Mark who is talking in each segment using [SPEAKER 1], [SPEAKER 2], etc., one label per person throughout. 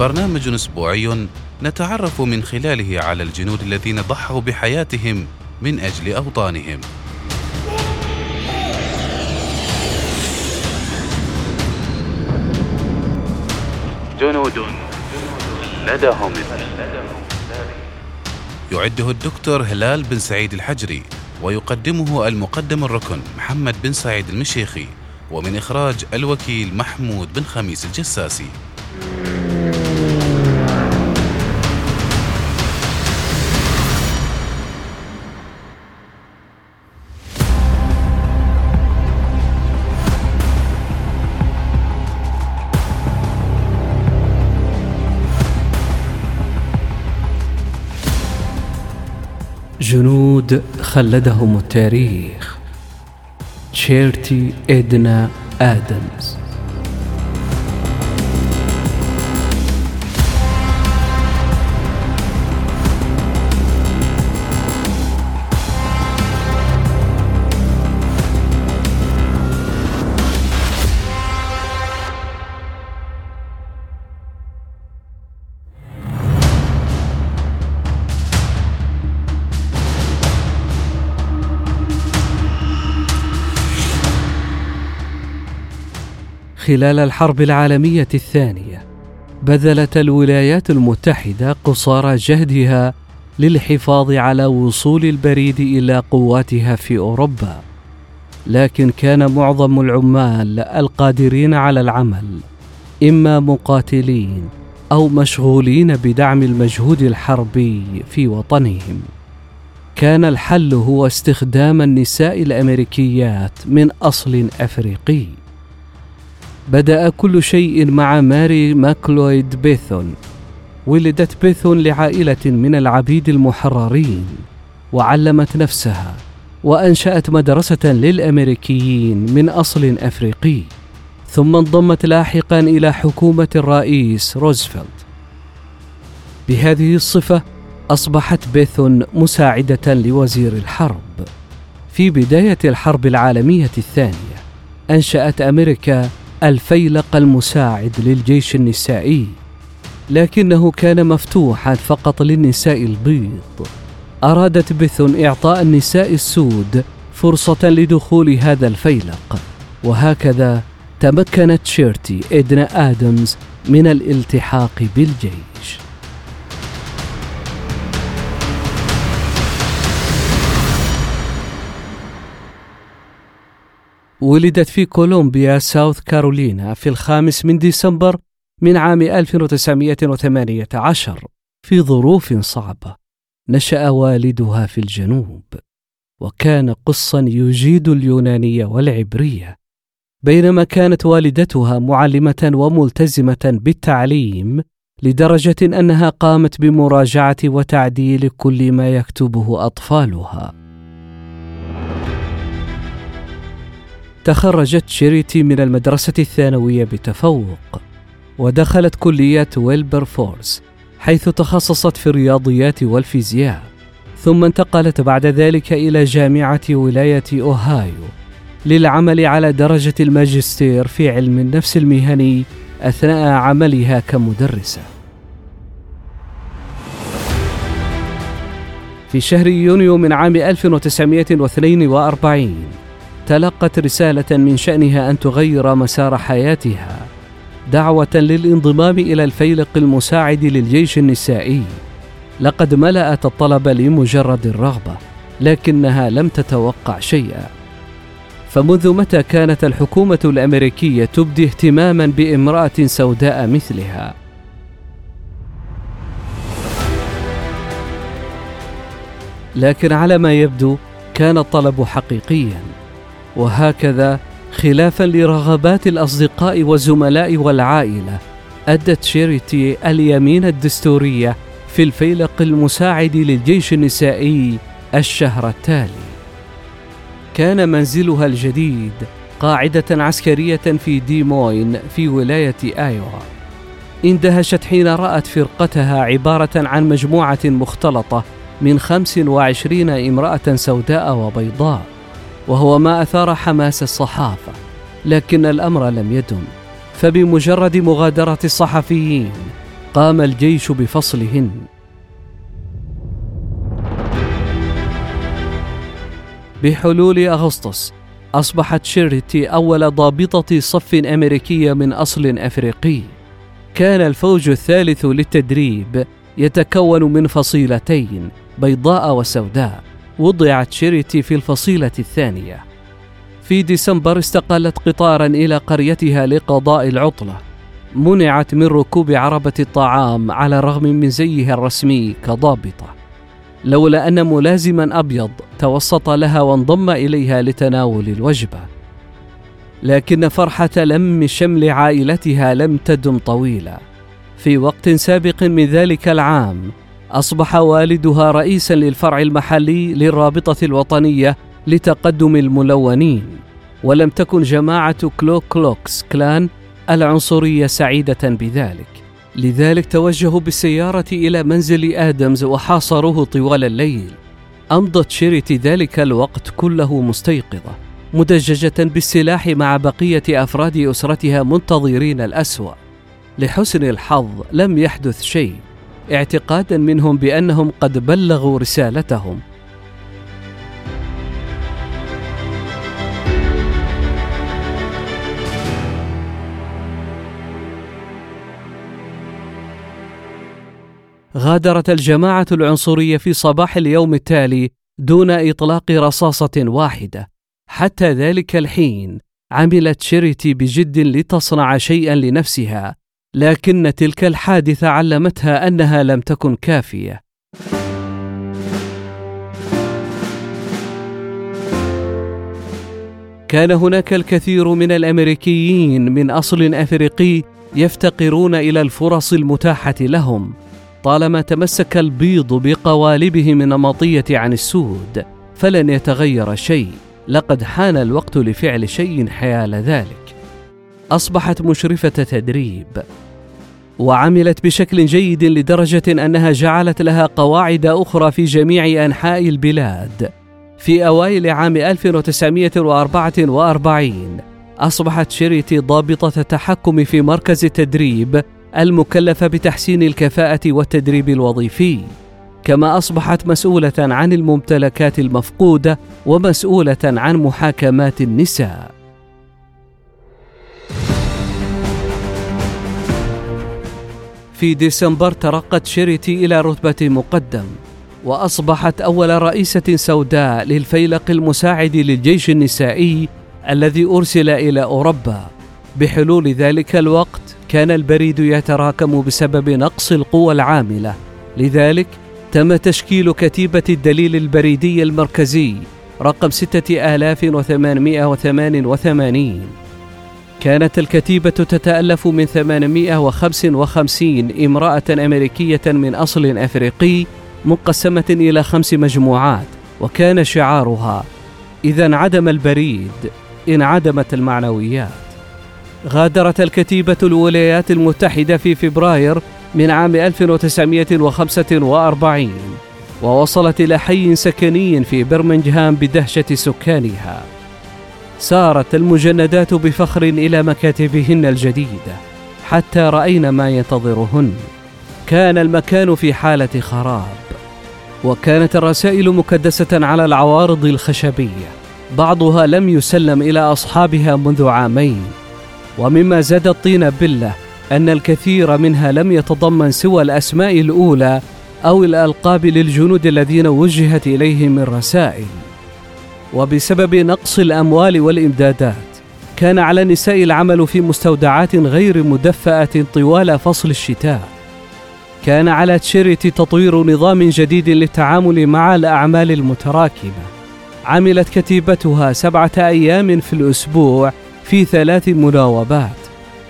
[SPEAKER 1] برنامج أسبوعي نتعرف من خلاله على الجنود الذين ضحوا بحياتهم من أجل أوطانهم. جنود لدهم. يعده الدكتور هلال بن سعيد الحجري ويقدمه المقدم الركن محمد بن سعيد المشيخي ومن إخراج الوكيل محمود بن خميس الجساسي.
[SPEAKER 2] جنود خلدهم التاريخ. تشيرتي إدنا آدمز. خلال الحرب العالمية الثانية بذلت الولايات المتحدة قصارى جهدها للحفاظ على وصول البريد إلى قواتها في أوروبا. لكن كان معظم العمال القادرين على العمل إما مقاتلين أو مشغولين بدعم المجهود الحربي في وطنهم. كان الحل هو استخدام النساء الأمريكيات من أصل أفريقي. بدأ كل شيء مع ماري ماكلويد بيثون ولدت بيثون لعائلة من العبيد المحررين وعلمت نفسها وأنشأت مدرسة للأمريكيين من أصل أفريقي ثم انضمت لاحقا إلى حكومة الرئيس روزفلت. بهذه الصفة أصبحت بيثون مساعدة لوزير الحرب. في بداية الحرب العالمية الثانية أنشأت أمريكا الفيلق المساعد للجيش النسائي لكنه كان مفتوحا فقط للنساء البيض. أرادت بث إعطاء النساء السود فرصة لدخول هذا الفيلق. وهكذا تمكنت شيرتي إدنا آدمز من الالتحاق بالجيش. ولدت في كولومبيا ساوث كارولينا في الخامس من ديسمبر من عام 1918 في ظروف صعبة نشأ والدها في الجنوب وكان قصا يجيد اليونانية والعبرية بينما كانت والدتها معلمة وملتزمة بالتعليم لدرجة أنها قامت بمراجعة وتعديل كل ما يكتبه أطفالها. تخرجت شيريتي من المدرسة الثانوية بتفوق ودخلت كلية ويلبر فورس حيث تخصصت في الرياضيات والفيزياء ثم انتقلت بعد ذلك إلى جامعة ولاية أوهايو للعمل على درجة الماجستير في علم النفس المهني أثناء عملها كمدرسة. في شهر يونيو من عام 1942 تلقت رسالة من شأنها أن تغير مسار حياتها دعوة للانضمام إلى الفيلق المساعد للجيش النسائي. لقد ملأت الطلب لمجرد الرغبة لكنها لم تتوقع شيئا. فمنذ متى كانت الحكومة الأمريكية تبدي اهتماما بامرأة سوداء مثلها؟ لكن على ما يبدو كان الطلب حقيقيا. وهكذا خلافا لرغبات الأصدقاء والزملاء والعائلة أدت شيريتي اليمين الدستورية في الفيلق المساعد للجيش النسائي الشهر التالي. كان منزلها الجديد قاعدة عسكرية في ديموين في ولاية آيوا. اندهشت حين رأت فرقتها عبارة عن مجموعة مختلطة من 25 امرأة سوداء وبيضاء. وهو ما أثار حماس الصحافة لكن الأمر لم يدم. فبمجرد مغادرة الصحفيين قام الجيش بفصلهن. بحلول أغسطس أصبحت شيرتي أول ضابطة صف أمريكية من أصل أفريقي. كان الفوج الثالث للتدريب يتكون من فصيلتين بيضاء وسوداء. وضعت شيرتي في الفصيلة الثانية. في ديسمبر استقلت قطارا إلى قريتها لقضاء العطلة. منعت من ركوب عربة الطعام على الرغم من زيها الرسمي كضابطة. لولا أن ملازما أبيض توسط لها وانضم إليها لتناول الوجبة. لكن فرحة لم شمل عائلتها لم تدم طويلا. في وقت سابق من ذلك العام أصبح والدها رئيسا للفرع المحلي للرابطة الوطنية لتقدم الملونين. ولم تكن جماعة كلو كلوكس كلان العنصرية سعيدة بذلك. لذلك توجهوا بالسيارة إلى منزل آدمز وحاصروه طوال الليل. أمضت شيريتي ذلك الوقت كله مستيقظة مدججة بالسلاح مع بقية أفراد أسرتها منتظرين الأسوأ. لحسن الحظ لم يحدث شيء. اعتقادا منهم بأنهم قد بلغوا رسالتهم. غادرت الجماعة العنصرية في صباح اليوم التالي دون إطلاق رصاصة واحدة. حتى ذلك الحين عملت شيريتي بجد لتصنع شيئا لنفسها. لكن تلك الحادثة علمتها أنها لم تكن كافية. كان هناك الكثير من الأمريكيين من أصل أفريقي يفتقرون إلى الفرص المتاحة لهم طالما تمسك البيض بقوالبهم النمطيه عن السود فلن يتغير شيء. لقد حان الوقت لفعل شيء حيال ذلك. أصبحت مشرفة تدريب وعملت بشكل جيد لدرجة أنها جعلت لها قواعد أخرى في جميع أنحاء البلاد. في أوائل عام 1944 أصبحت شيريتي ضابطة التحكم في مركز التدريب المكلفه بتحسين الكفاءة والتدريب الوظيفي. كما أصبحت مسؤولة عن الممتلكات المفقودة ومسؤولة عن محاكمات النساء. في ديسمبر ترقت شيريتي إلى رتبة مقدم وأصبحت أول رئيسة سوداء للفيلق المساعد للجيش النسائي الذي أرسل إلى أوروبا. بحلول ذلك الوقت كان البريد يتراكم بسبب نقص القوى العاملة. لذلك تم تشكيل كتيبة الدليل البريدي المركزي رقم 6888 كانت الكتيبة تتألف من 855 امرأة أمريكية من أصل أفريقي مقسمة إلى خمس مجموعات وكان شعارها إذا انعدم البريد انعدمت المعنويات غادرت الكتيبة الولايات المتحدة في فبراير من عام 1945 ووصلت إلى حي سكني في برمنجهام بدهشة سكانها. سارت المجندات بفخر إلى مكاتبهن الجديدة حتى رأينا ما ينتظرهن. كان المكان في حالة خراب وكانت الرسائل مكدسة على العوارض الخشبية بعضها لم يسلم إلى أصحابها منذ عامين. ومما زاد الطين بلة أن الكثير منها لم يتضمن سوى الأسماء الأولى أو الألقاب للجنود الذين وجهت إليهم الرسائل. وبسبب نقص الأموال والإمدادات كان على النساء العمل في مستودعات غير مدفأة طوال فصل الشتاء. كان على تشيريتي تطوير نظام جديد للتعامل مع الأعمال المتراكمة. عملت كتيبتها سبعة أيام في الأسبوع في ثلاث مناوبات.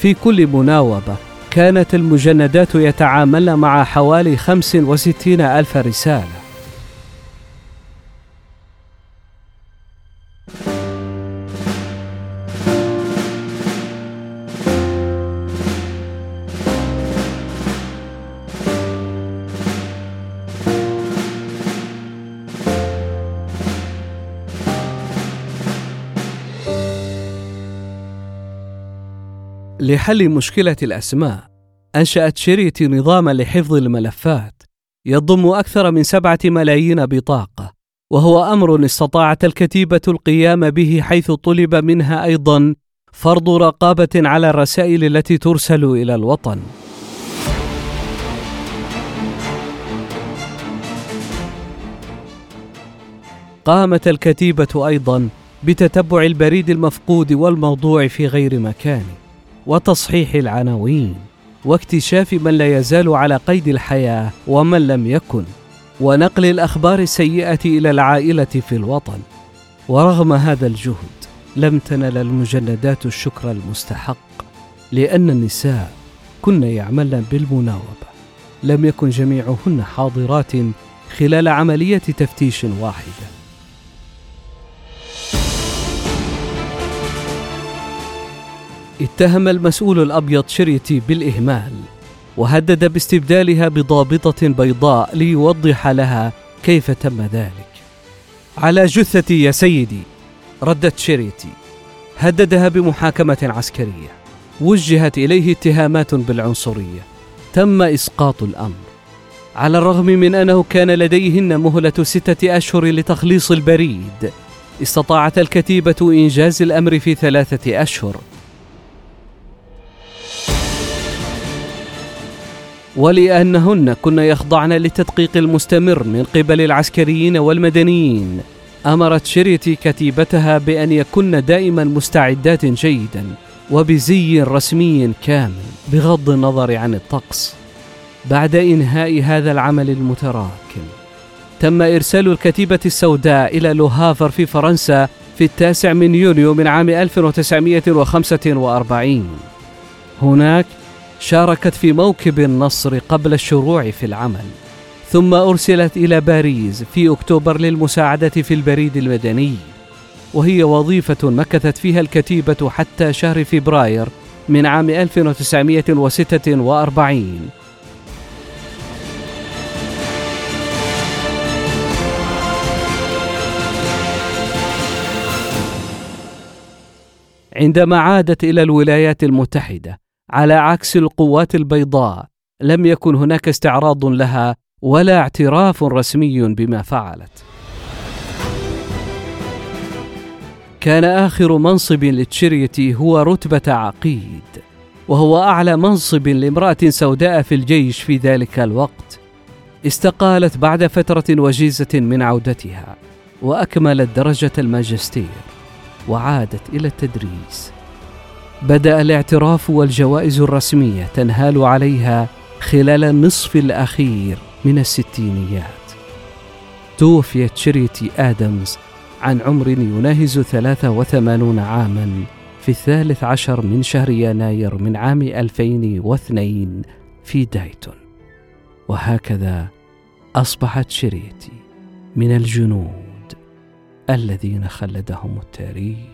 [SPEAKER 2] في كل مناوبة كانت المجندات يتعاملن مع حوالي 65 ألف رسالة. لحل مشكلة الأسماء. أنشأت شريتي نظاما لحفظ الملفات يضم أكثر من سبعة ملايين بطاقة وهو أمر استطاعت الكتيبة القيام به حيث طلب منها أيضا فرض رقابة على الرسائل التي ترسل إلى الوطن. قامت الكتيبة أيضا بتتبع البريد المفقود والموضوع في غير مكانه وتصحيح العناوين واكتشاف من لا يزال على قيد الحياة ومن لم يكن ونقل الأخبار السيئة إلى العائلة في الوطن. ورغم هذا الجهد لم تنل المجندات الشكر المستحق لأن النساء كن يعملن بالمناوبة. لم يكن جميعهن حاضرات خلال عملية تفتيش واحدة. اتهم المسؤول الأبيض شريتي بالإهمال وهدد باستبدالها بضابطة بيضاء ليوضح لها كيف تم ذلك. على جثتي يا سيدي ردت شريتي هددها بمحاكمة عسكرية وجهت إليه اتهامات بالعنصرية تم إسقاط الأمر. على الرغم من أنه كان لديهن مهلة ستة أشهر لتخليص البريد استطاعت الكتيبة إنجاز الأمر في ثلاثة أشهر. ولأنهن كن يخضعن للتدقيق المستمر من قبل العسكريين والمدنيين. أمرت شريتي كتيبتها بأن يكن دائما مستعدات جيدا وبزي رسمي كامل بغض النظر عن الطقس. بعد إنهاء هذا العمل المتراكم تم إرسال الكتيبة السوداء إلى لوهافر في فرنسا في التاسع من يونيو من عام 1945 هناك شاركت في موكب النصر قبل الشروع في العمل ثم أرسلت إلى باريس في أكتوبر للمساعدة في البريد المدني. وهي وظيفة مكثت فيها الكتيبة حتى شهر فبراير من عام 1946 عندما عادت إلى الولايات المتحدة على عكس القوات البيضاء لم يكن هناك استعراض لها ولا اعتراف رسمي بما فعلت. كان آخر منصب لتشيريتي هو رتبة عقيد وهو أعلى منصب لامرأة سوداء في الجيش في ذلك الوقت. استقالت بعد فترة وجيزة من عودتها وأكملت درجة الماجستير وعادت إلى التدريس. بدأ الاعتراف والجوائز الرسمية تنهال عليها خلال النصف الأخير من الستينيات. توفيت شريتي آدمز عن عمر يناهز 83 عاما في الثالث عشر من شهر يناير من عام 2002 في دايتون. وهكذا أصبحت شريتي من الجنود الذين خلدهم التاريخ.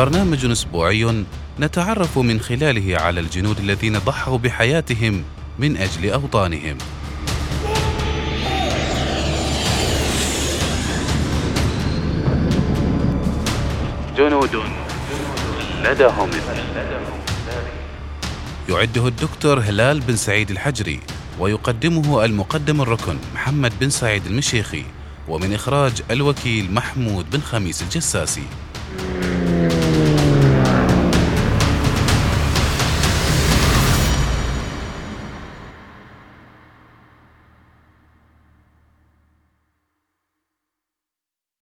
[SPEAKER 1] برنامج أسبوعي نتعرف من خلاله على الجنود الذين ضحوا بحياتهم من أجل أوطانهم. جنود لدهم. يعده الدكتور هلال بن سعيد الحجري ويقدمه المقدم الركن محمد بن سعيد المشيخي ومن إخراج الوكيل محمود بن خميس الجساسي.